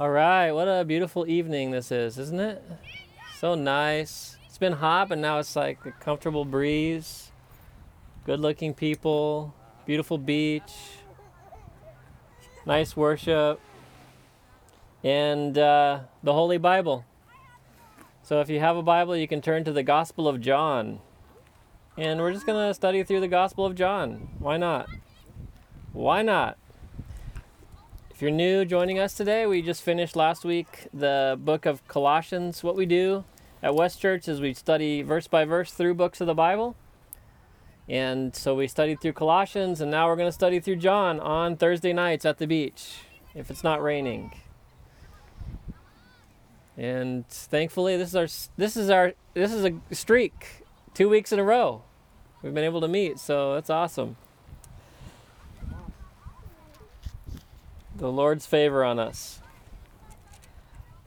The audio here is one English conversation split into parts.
All right, what a beautiful evening this is, isn't it? So nice. It's been hot, but now it's like a comfortable breeze. Good looking people, beautiful beach, nice worship, and uh, the Holy Bible. So if you have a Bible, you can turn to the Gospel of John. And we're just going to study through the Gospel of John. Why not? Why not? If you're new joining us today, we just finished last week the book of Colossians. What we do at West Church is we study verse by verse through books of the Bible. And so we studied through Colossians, and now we're going to study through John on Thursday nights at the beach, if it's not raining. And thankfully, this is our this is our this is a streak, two weeks in a row. We've been able to meet, so that's awesome. The Lord's favor on us.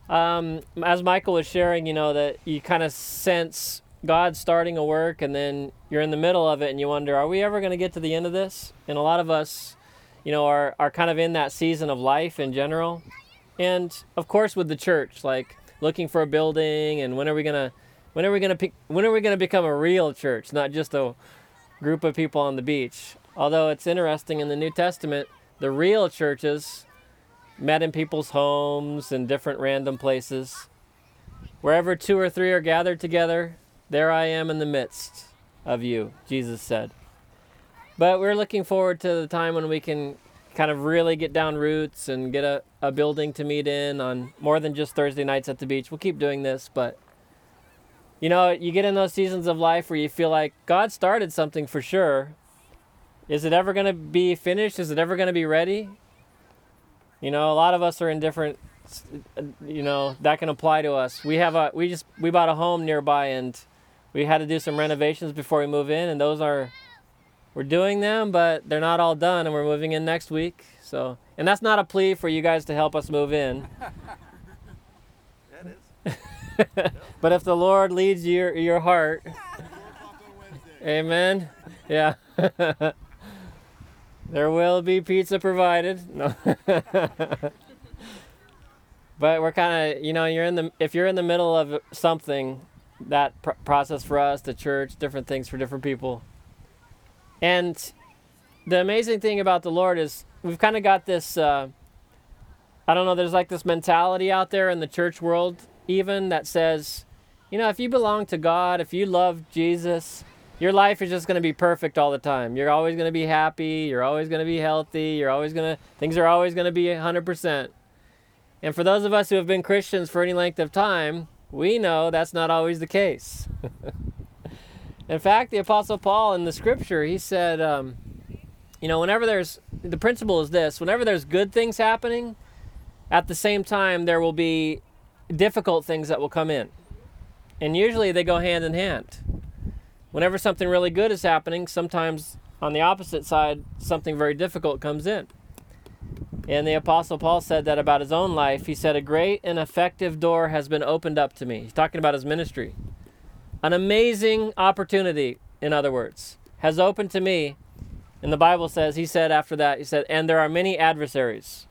Um, as Michael was sharing, you know, that you kind of sense God starting a work and then you're in the middle of it and you wonder, are we ever going to get to the end of this? And a lot of us, you know, are, are kind of in that season of life in general. And of course, with the church, like looking for a building and when are we going to, when are we going to, when are we going to become a real church, not just a group of people on the beach? Although it's interesting in the New Testament, the real churches met in people's homes and different random places. Wherever two or three are gathered together, there I am in the midst of you, Jesus said. But we're looking forward to the time when we can kind of really get down roots and get a, a building to meet in on more than just Thursday nights at the beach. We'll keep doing this, but you know, you get in those seasons of life where you feel like God started something for sure, is it ever going to be finished? Is it ever going to be ready? You know, a lot of us are in different uh, you know, that can apply to us. We have a we just we bought a home nearby and we had to do some renovations before we move in and those are we're doing them, but they're not all done and we're moving in next week. So, and that's not a plea for you guys to help us move in. That is. but if the Lord leads your your heart, Amen. Yeah. There will be pizza provided. No. but we're kind of, you know, you're in the if you're in the middle of something, that pr- process for us, the church, different things for different people. And the amazing thing about the Lord is we've kind of got this uh, I don't know, there's like this mentality out there in the church world even that says, you know, if you belong to God, if you love Jesus, your life is just going to be perfect all the time. You're always going to be happy. You're always going to be healthy. You're always going to, things are always going to be 100%. And for those of us who have been Christians for any length of time, we know that's not always the case. in fact, the Apostle Paul in the scripture, he said, um, you know, whenever there's, the principle is this whenever there's good things happening, at the same time, there will be difficult things that will come in. And usually they go hand in hand whenever something really good is happening, sometimes on the opposite side, something very difficult comes in. And the Apostle Paul said that about his own life. He said, A great and effective door has been opened up to me. He's talking about his ministry. An amazing opportunity, in other words, has opened to me. And the Bible says, he said after that, he said, And there are many adversaries.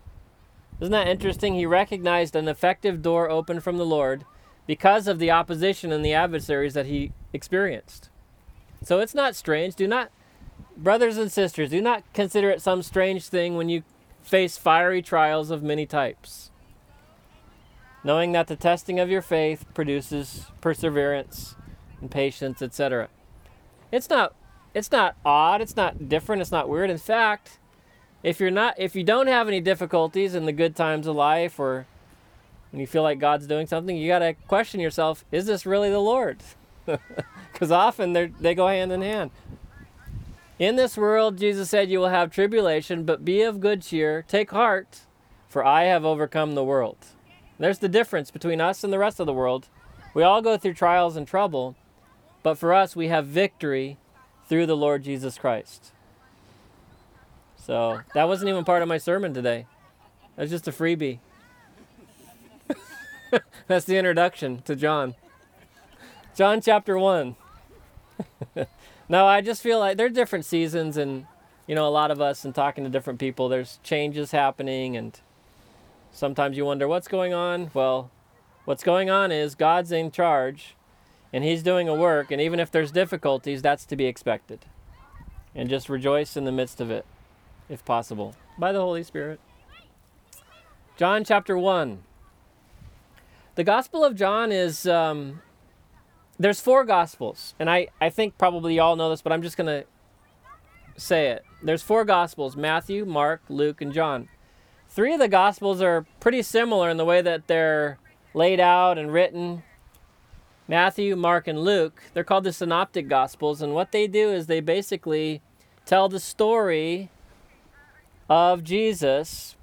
Isn't that interesting? He recognized an effective door open from the Lord because of the opposition and the adversaries that he experienced. So it's not strange. Do not, brothers and sisters, do not consider it some strange thing when you face fiery trials of many types. Knowing that the testing of your faith produces perseverance and patience, etc. It's not it's not odd, it's not different, it's not weird. In fact, if you're not if you don't have any difficulties in the good times of life or when you feel like God's doing something, you got to question yourself, is this really the Lord? because often they they go hand in hand. In this world, Jesus said, You will have tribulation, but be of good cheer. Take heart, for I have overcome the world. There's the difference between us and the rest of the world. We all go through trials and trouble, but for us, we have victory through the Lord Jesus Christ. So that wasn't even part of my sermon today. That's just a freebie. That's the introduction to John. John chapter 1. no, I just feel like there are different seasons, and you know, a lot of us and talking to different people, there's changes happening, and Sometimes you wonder what's going on. Well, what's going on is God's in charge and He's doing a work, and even if there's difficulties, that's to be expected. And just rejoice in the midst of it, if possible, by the Holy Spirit. John chapter 1. The Gospel of John is, um, there's four Gospels, and I, I think probably you all know this, but I'm just to say it. There's four Gospels Matthew, Mark, Luke, and John. Three of the Gospels are pretty similar in the way that they're laid out and written. Matthew, Mark, and Luke, they're called the Synoptic Gospels, and what they do is they basically tell the story of Jesus,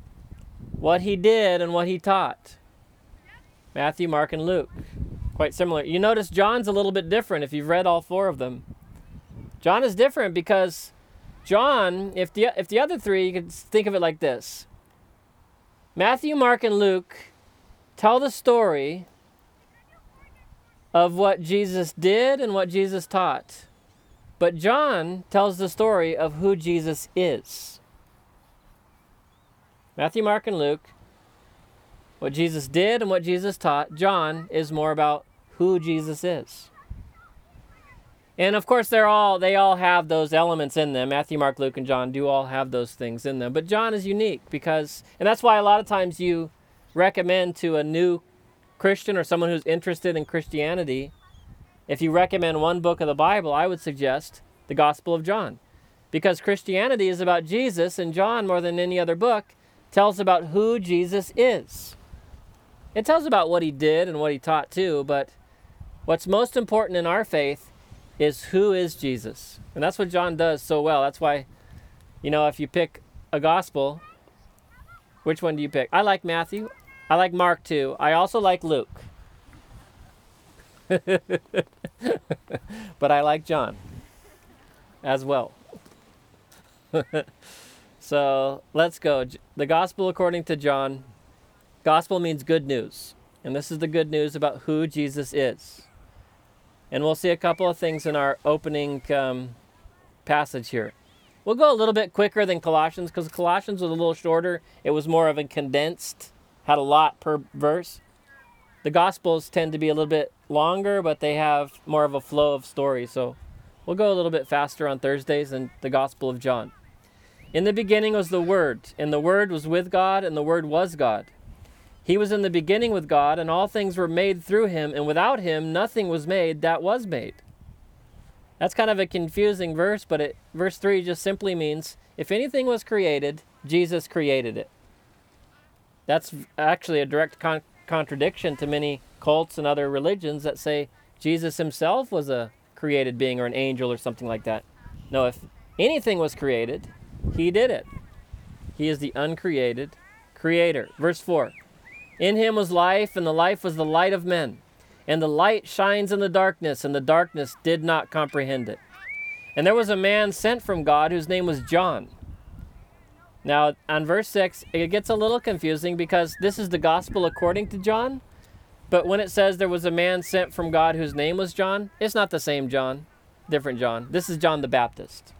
what he did, and what he taught. Matthew, Mark, and Luke. Quite similar. You notice John's a little bit different if you've read all four of them. John is different because John, if the if the other three, you could think of it like this. Matthew, Mark, and Luke tell the story of what Jesus did and what Jesus taught. But John tells the story of who Jesus is. Matthew, Mark, and Luke, what Jesus did and what Jesus taught. John is more about who Jesus is. And of course they're all they all have those elements in them. Matthew, Mark, Luke and John do all have those things in them. But John is unique because and that's why a lot of times you recommend to a new Christian or someone who's interested in Christianity, if you recommend one book of the Bible, I would suggest the Gospel of John. Because Christianity is about Jesus, and John, more than any other book, tells about who Jesus is. It tells about what he did and what he taught too, but what's most important in our faith is who is Jesus. And that's what John does so well. That's why, you know, if you pick a gospel, which one do you pick? I like Matthew. I like Mark too. I also like Luke. but I like John as well. so let's go. The gospel according to John. Gospel means good news. And this is the good news about who Jesus is. And we'll see a couple of things in our opening um, passage here. We'll go a little bit quicker than Colossians because Colossians was a little shorter. It was more of a condensed had a lot per verse. The Gospels tend to be a little bit longer, but they have more of a flow of story. So we'll go a little bit faster on Thursdays than the Gospel of John. In the beginning was the Word, and the Word was with God, and the Word was God. He was in the beginning with God, and all things were made through him, and without him nothing was made that was made. That's kind of a confusing verse, but it, verse 3 just simply means if anything was created, Jesus created it. That's actually a direct con- contradiction to many cults and other religions that say Jesus himself was a created being or an angel or something like that. No, if anything was created, he did it. He is the uncreated creator. Verse 4 In him was life, and the life was the light of men. And the light shines in the darkness, and the darkness did not comprehend it. And there was a man sent from God whose name was John. Now, on verse 6, it gets a little confusing because this is the gospel according to John. But when it says there was a man sent from God whose name was John, it's not the same John, different John. This is John the Baptist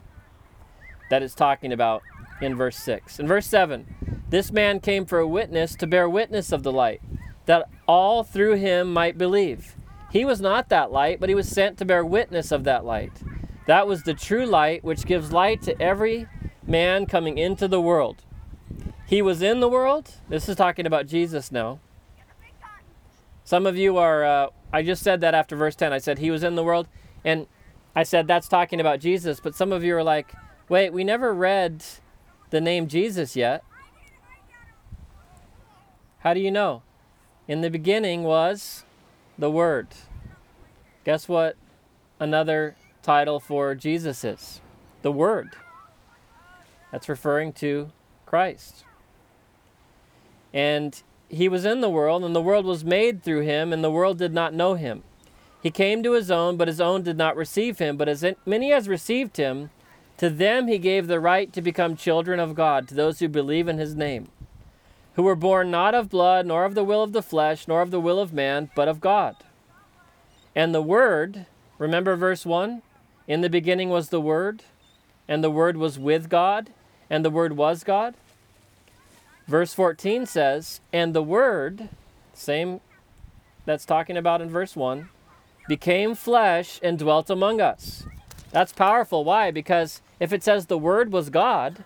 that it's talking about in verse 6. In verse 7, this man came for a witness to bear witness of the light, that all through him might believe. He was not that light, but he was sent to bear witness of that light. That was the true light which gives light to every man coming into the world. He was in the world. This is talking about Jesus now. Some of you are, uh, I just said that after verse 10. I said he was in the world. And I said that's talking about Jesus. But some of you are like, wait, we never read the name Jesus yet. How do you know? In the beginning was the Word. Guess what another title for Jesus is? The Word. That's referring to Christ. And he was in the world, and the world was made through him, and the world did not know him. He came to his own, but his own did not receive him. But as many as received him, to them he gave the right to become children of God, to those who believe in his name, who were born not of blood, nor of the will of the flesh, nor of the will of man, but of God. And the Word, remember verse 1? In the beginning was the Word, and the Word was with God, and the Word was God? Verse 14 says, And the Word, same that's talking about in verse 1, became flesh and dwelt among us. That's powerful. Why? Because if it says the Word was God,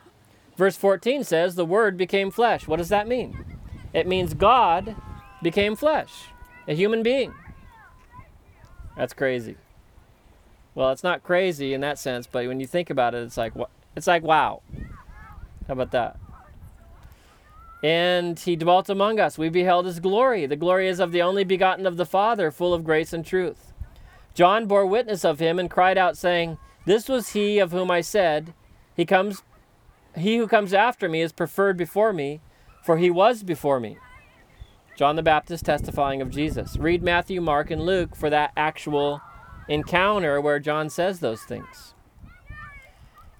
verse 14 says the Word became flesh. What does that mean? It means God became flesh, a human being. That's crazy. Well, it's not crazy in that sense, but when you think about it, it's like it's like wow. How about that? And he dwelt among us. We beheld his glory. The glory is of the only begotten of the Father, full of grace and truth. John bore witness of him and cried out, saying, This was he of whom I said, He comes he who comes after me is preferred before me, for he was before me. John the Baptist testifying of Jesus. Read Matthew, Mark, and Luke for that actual encounter where John says those things.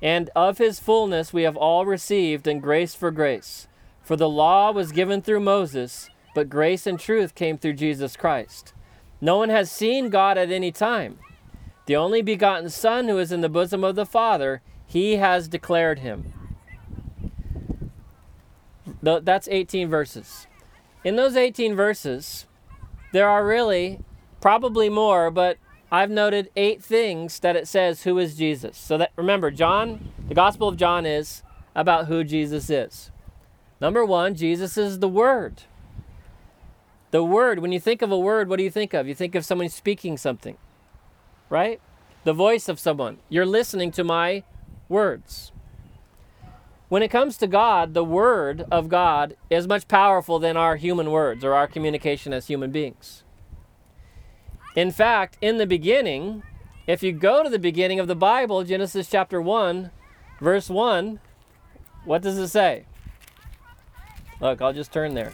And of his fullness we have all received, and grace for grace. For the law was given through Moses, but grace and truth came through Jesus Christ. No one has seen God at any time. The only begotten Son who is in the bosom of the Father, he has declared him. That's 18 verses. In those 18 verses, there are really probably more, but I've noted eight things that it says who is Jesus. So that remember, John, the Gospel of John is about who Jesus is. Number one, Jesus is the Word. The Word, when you think of a word, what do you think of? You think of someone speaking something, right? The voice of someone. You're listening to my words. When it comes to God, the Word of God is much powerful than our human words or our communication as human beings. In fact, in the beginning, if you go to the beginning of the Bible, Genesis chapter 1, verse 1, what does it say? Look, I'll just turn there.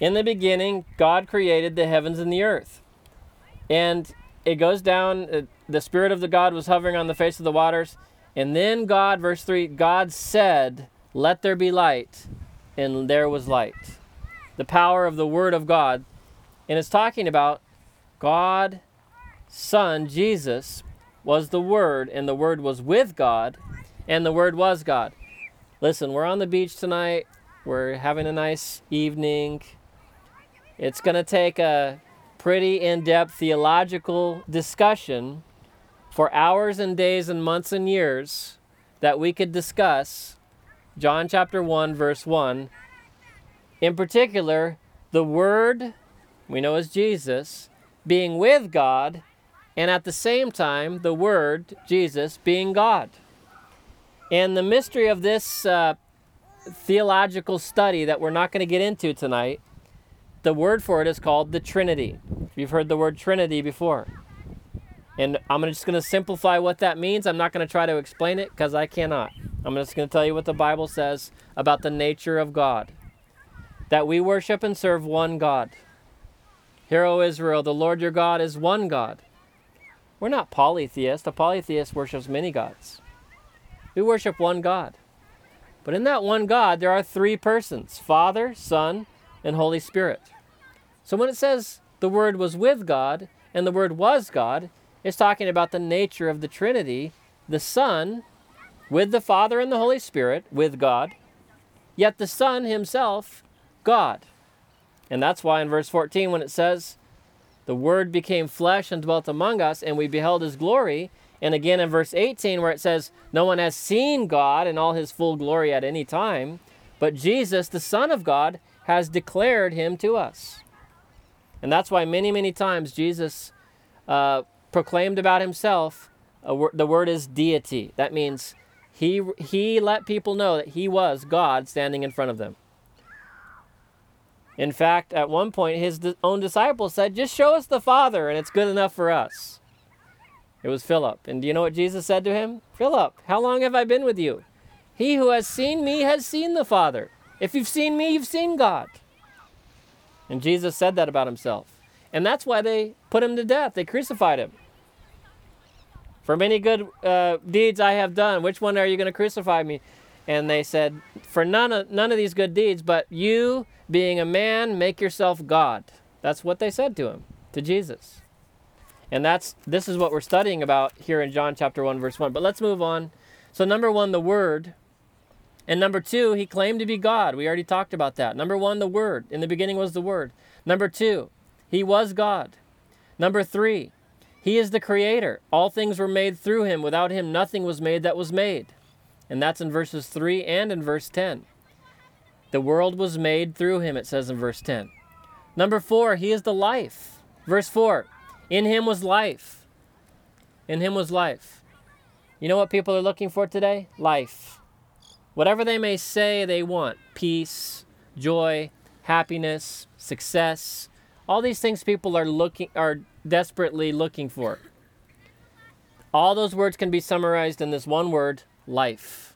In the beginning, God created the heavens and the earth. And it goes down, uh, the Spirit of the God was hovering on the face of the waters. And then God, verse 3, God said, Let there be light. And there was light. The power of the Word of God. And it's talking about God, Son, Jesus, was the Word, and the Word was with God, and the Word was God. Listen, we're on the beach tonight. We're having a nice evening. It's going to take a pretty in depth theological discussion for hours and days and months and years that we could discuss John chapter 1, verse 1. In particular, the Word, we know as Jesus, being with God, and at the same time, the Word, Jesus, being God. And the mystery of this uh, theological study that we're not going to get into tonight, the word for it is called the Trinity. You've heard the word Trinity before. And I'm just going to simplify what that means. I'm not going to try to explain it because I cannot. I'm just going to tell you what the Bible says about the nature of God that we worship and serve one God. Hear, O Israel, the Lord your God is one God. We're not polytheists. A polytheist worships many gods. We worship one God. But in that one God, there are three persons Father, Son, and Holy Spirit. So when it says the Word was with God and the Word was God, it's talking about the nature of the Trinity, the Son with the Father and the Holy Spirit, with God, yet the Son himself, God. And that's why in verse 14, when it says, The Word became flesh and dwelt among us, and we beheld his glory, and again in verse 18, where it says, No one has seen God in all his full glory at any time, but Jesus, the Son of God, has declared him to us. And that's why many, many times Jesus uh, proclaimed about himself, uh, the word is deity. That means he, he let people know that he was God standing in front of them. In fact, at one point, his own disciples said, Just show us the Father, and it's good enough for us. It was Philip. And do you know what Jesus said to him? Philip, how long have I been with you? He who has seen me has seen the Father. If you've seen me, you've seen God. And Jesus said that about himself. And that's why they put him to death. They crucified him. For many good uh, deeds I have done, which one are you going to crucify me? And they said, For none of, none of these good deeds, but you, being a man, make yourself God. That's what they said to him, to Jesus. And that's this is what we're studying about here in John chapter 1 verse 1. But let's move on. So number 1 the word And number two, he claimed to be God. We already talked about that. Number one, the Word. In the beginning was the Word. Number two, he was God. Number three, he is the Creator. All things were made through him. Without him, nothing was made that was made. And that's in verses 3 and in verse 10. The world was made through him, it says in verse 10. Number four, he is the life. Verse 4 In him was life. In him was life. You know what people are looking for today? Life. Whatever they may say they want peace, joy, happiness, success. All these things people are looking are desperately looking for. All those words can be summarized in this one word, life.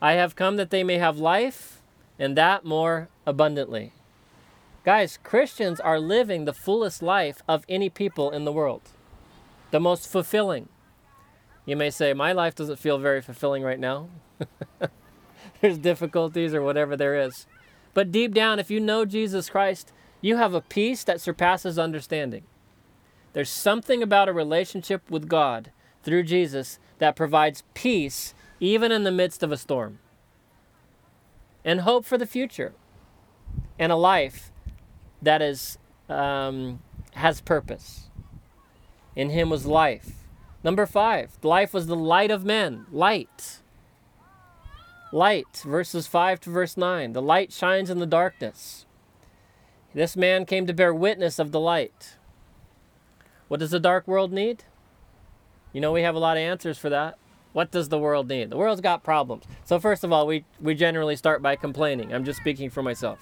I have come that they may have life and that more abundantly. Guys, Christians are living the fullest life of any people in the world, the most fulfilling. You may say, My life doesn't feel very fulfilling right now. There's difficulties or whatever there is. But deep down, if you know Jesus Christ, you have a peace that surpasses understanding. There's something about a relationship with God through Jesus that provides peace even in the midst of a storm, and hope for the future, and a life that is um, has purpose. In Him was life. Number five, life was the light of men. Light. Light, verses 5 to verse 9. The light shines in the darkness. This man came to bear witness of the light. What does the dark world need? You know, we have a lot of answers for that. What does the world need? The world's got problems. So first of all, we, we generally start by complaining. I'm just speaking for myself.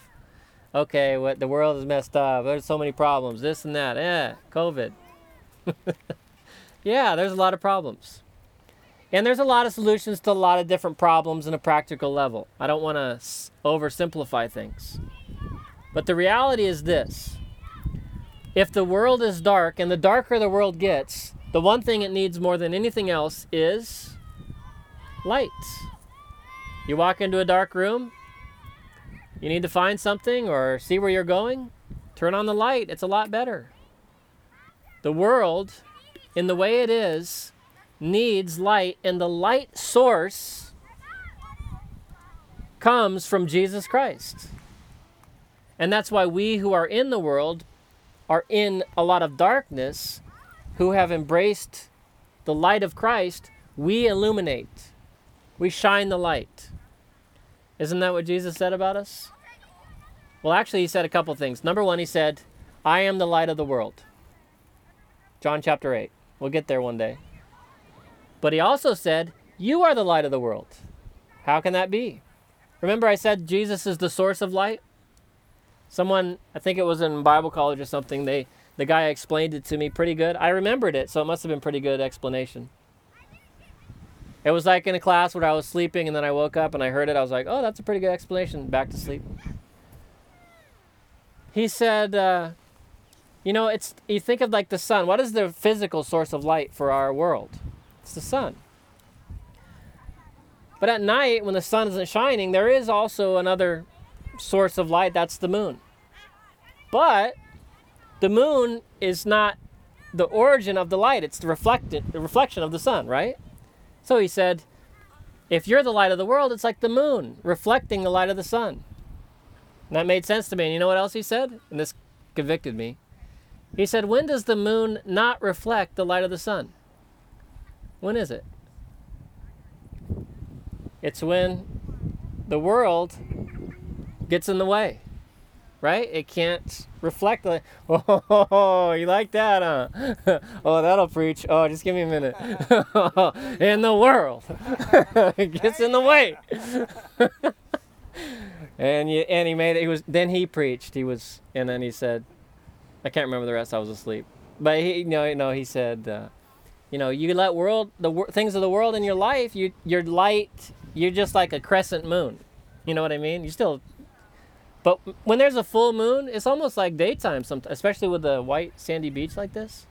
Okay, what the world is messed up. There's so many problems. This and that. Eh, COVID. yeah, there's a lot of problems. And there's a lot of solutions to a lot of different problems in a practical level. I don't want to oversimplify things. But the reality is this if the world is dark, and the darker the world gets, the one thing it needs more than anything else is light. You walk into a dark room, you need to find something or see where you're going, turn on the light. It's a lot better. The world, in the way it is, needs light, and the light source comes from Jesus Christ. And that's why we who are in the world are in a lot of darkness, who have embraced the light of Christ, we illuminate. We shine the light. Isn't that what Jesus said about us? Well, actually, he said a couple things. Number one, he said, I am the light of the world. John chapter 8. We'll get there one day. But he also said, You are the light of the world. How can that be? Remember, I said Jesus is the source of light? Someone, I think it was in Bible college or something, they the guy explained it to me pretty good. I remembered it, so it must have been pretty good explanation. It was like in a class where I was sleeping and then I woke up and I heard it. I was like, oh, that's a pretty good explanation. Back to sleep. He said, uh, you know, it's you think of like the sun. What is the physical source of light for our world? It's the sun. But at night, when the sun isn't shining, there is also another source of light. That's the moon. But the moon is not the origin of the light. It's the reflected, the reflection of the sun, right? So he said, if you're the light of the world, it's like the moon reflecting the light of the sun. And that made sense to me. And you know what else he said? And this convicted me. He said, When does the moon not reflect the light of the sun? When is it? It's when the world gets in the way, right? It can't reflect the. Oh, you like that, huh? oh, that'll preach. Oh, just give me a minute. in the world, it gets in the way. and you, and he made it. He was then he preached. He was and then he said, I can't remember the rest. I was asleep. But he, know, no, he said, uh, you know, you let world the things of the world in your life. You, your light. You're just like a crescent moon. You know what I mean? You still but when there's a full moon, it's almost like daytime, sometimes, especially with a white sandy beach like this.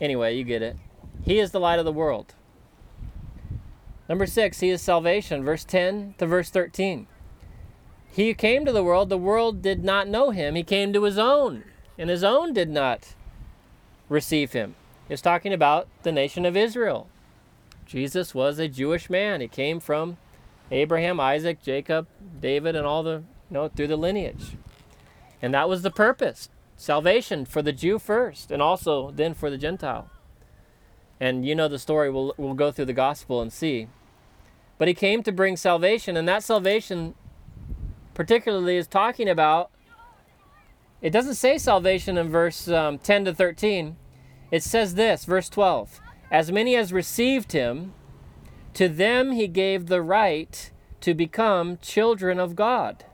Anyway, you get it. He is the light of the world. Number six, he is salvation. Verse 10 to verse 13. He came to the world, the world did not know him. He came to his own, and his own did not receive him. He's talking about the nation of Israel. Jesus was a Jewish man. He came from Abraham, Isaac, Jacob, David, and all the, you know, through the lineage. And that was the purpose salvation for the Jew first, and also then for the Gentile. And you know the story, we'll, we'll go through the gospel and see. But he came to bring salvation, and that salvation, particularly, is talking about. It doesn't say salvation in verse um, 10 to 13. It says this, verse 12 As many as received him, to them he gave the right to become children of God,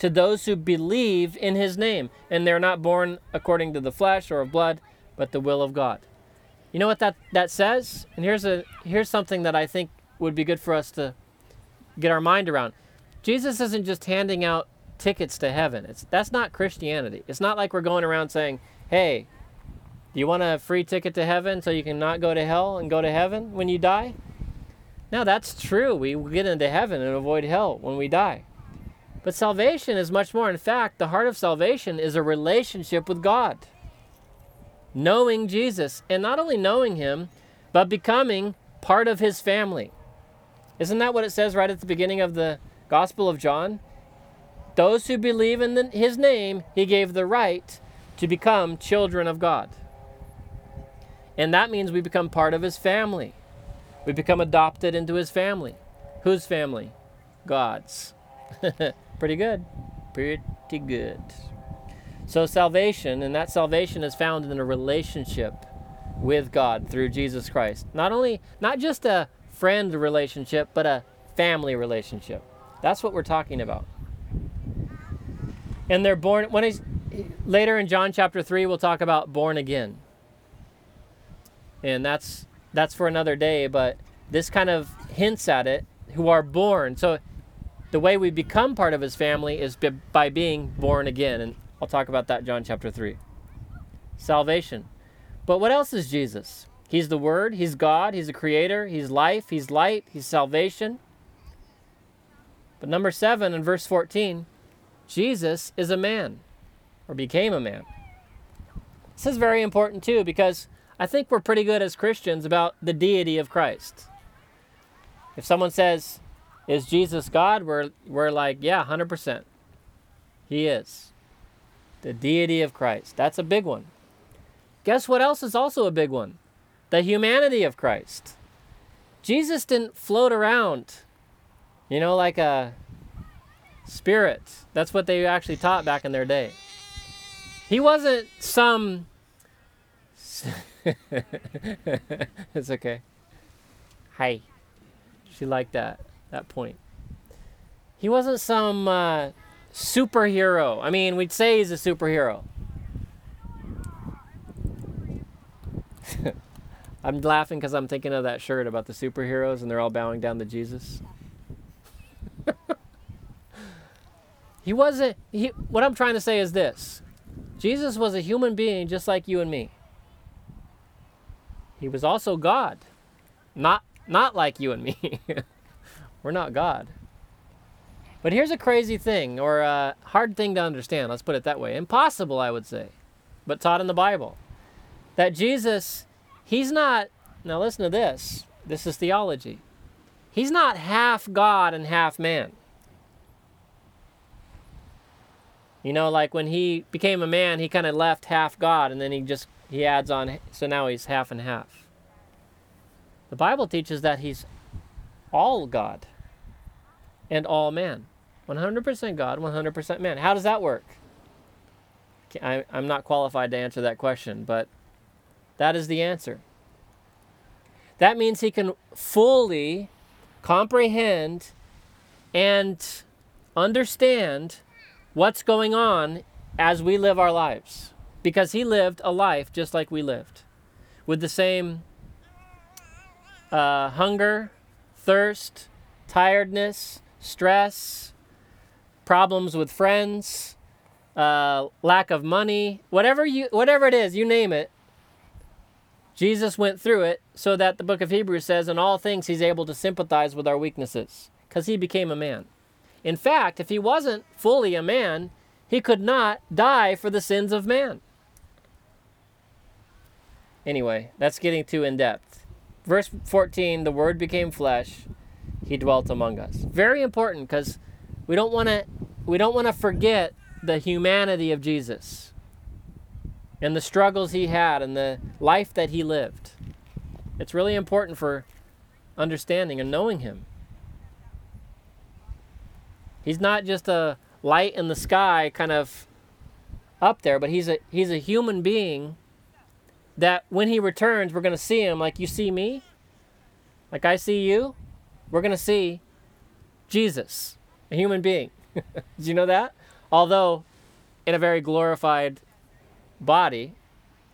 to those who believe in his name, and they're not born according to the flesh or of blood, but the will of God. You know what that, that says? And here's a here's something that I think would be good for us to get our mind around. Jesus isn't just handing out tickets to heaven. It's that's not Christianity. It's not like we're going around saying, "Hey, do you want a free ticket to heaven so you can not go to hell and go to heaven when you die?" Now, that's true. We get into heaven and avoid hell when we die. But salvation is much more. In fact, the heart of salvation is a relationship with God. Knowing Jesus, and not only knowing Him, but becoming part of His family. Isn't that what it says right at the beginning of the Gospel of John? Those who believe in the, His name, He gave the right to become children of God. And that means we become part of His family. We become adopted into his family. Whose family? God's. Pretty good. Pretty good. So, salvation, and that salvation is found in a relationship with God through Jesus Christ. Not only, not just a friend relationship, but a family relationship. That's what we're talking about. And they're born, when he's, later in John chapter 3, we'll talk about born again. And that's that's for another day, but this kind of hints at it who are born. So the way we become part of his family is by being born again. And I'll talk about that John chapter 3. Salvation. But what else is Jesus? He's the Word, He's God, He's a creator, He's life, He's light, He's salvation. But number seven in verse 14, Jesus is a man or became a man. This is very important too because I think we're pretty good as Christians about the deity of Christ. If someone says, Is Jesus God? We're, we're like, Yeah, 100%. He is. The deity of Christ. That's a big one. Guess what else is also a big one? The humanity of Christ. Jesus didn't float around, you know, like a spirit. That's what they actually taught back in their day. He wasn't some it's okay. Hi. She liked that that point. He wasn't some uh, superhero. I mean, we'd say he's a superhero. I'm laughing because I'm thinking of that shirt about the superheroes and they're all bowing down to Jesus. he wasn't. He, what I'm trying to say is this Jesus was a human being just like you and me. He was also God. Not not like you and me. We're not God. But here's a crazy thing, or a hard thing to understand, let's put it that way. Impossible, I would say, but taught in the Bible. That Jesus, he's not, now listen to this. This is theology. He's not half God and half man. You know, like when he became a man, he kind of left half God and then he just he adds on, so now he's half and half. The Bible teaches that he's all God and all man. 100% God, 100% man. How does that work? I, I'm not qualified to answer that question, but that is the answer. That means he can fully comprehend and understand what's going on as we live our lives because he lived a life just like we lived with the same uh, hunger, thirst, tiredness, stress, problems with friends, uh, lack of money, whatever you whatever it is, you name it. Jesus went through it so that the book of Hebrews says in all things he's able to sympathize with our weaknesses because he became a man. In fact, if he wasn't fully a man, he could not die for the sins of man. Anyway, that's getting too in depth. Verse 14 the Word became flesh. He dwelt among us. Very important because we don't want to we don't want to forget the humanity of Jesus and the struggles he had and the life that he lived. It's really important for understanding and knowing him. He's not just a light in the sky kind of up there, but he's a he's a human being that when he returns, we're going to see him like you see me, like I see you. We're going to see Jesus, a human being. Do you know that? Although in a very glorified body,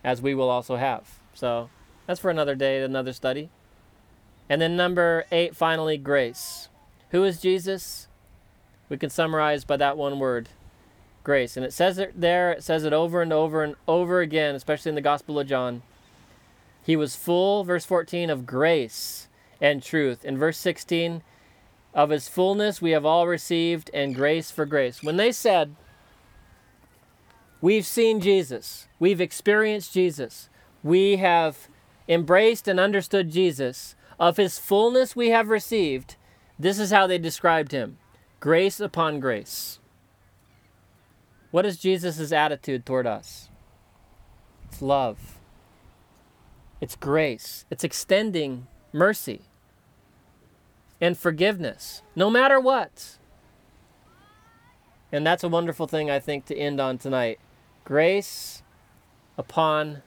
as we will also have. So that's for another day, another study. And then number eight, finally, grace. Who is Jesus? We can summarize by that one word grace. And it says it there, it says it over and over and over again, especially in the Gospel of John. He was full, verse 14, of grace and truth. In verse 16, of his fullness we have all received, and grace for grace. When they said, We've seen Jesus, we've experienced Jesus, we have embraced and understood Jesus, of his fullness we have received, this is how they described him grace upon grace. What is Jesus' attitude toward us? It's love, it's grace, it's extending mercy and forgiveness, no matter what. And that's a wonderful thing, I think, to end on tonight. Grace upon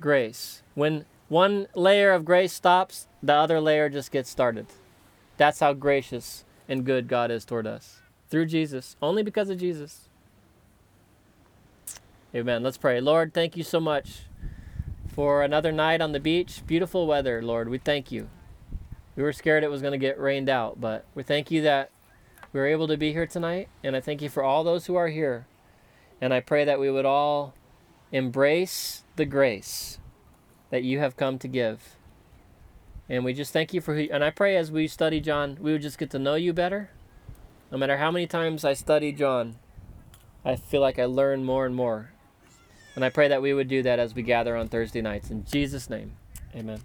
grace. When one layer of grace stops, the other layer just gets started. That's how gracious and good God is toward us. Through Jesus, only because of Jesus. Amen. Let's pray. Lord, thank you so much for another night on the beach. Beautiful weather, Lord. We thank you. We were scared it was going to get rained out, but we thank you that we were able to be here tonight. And I thank you for all those who are here. And I pray that we would all embrace the grace that you have come to give. And we just thank you for who, and I pray as we study John, we would just get to know you better. No matter how many times I study John, I feel like I learn more and more and I pray that we would do that as we gather on Thursday nights. In Jesus' name, amen.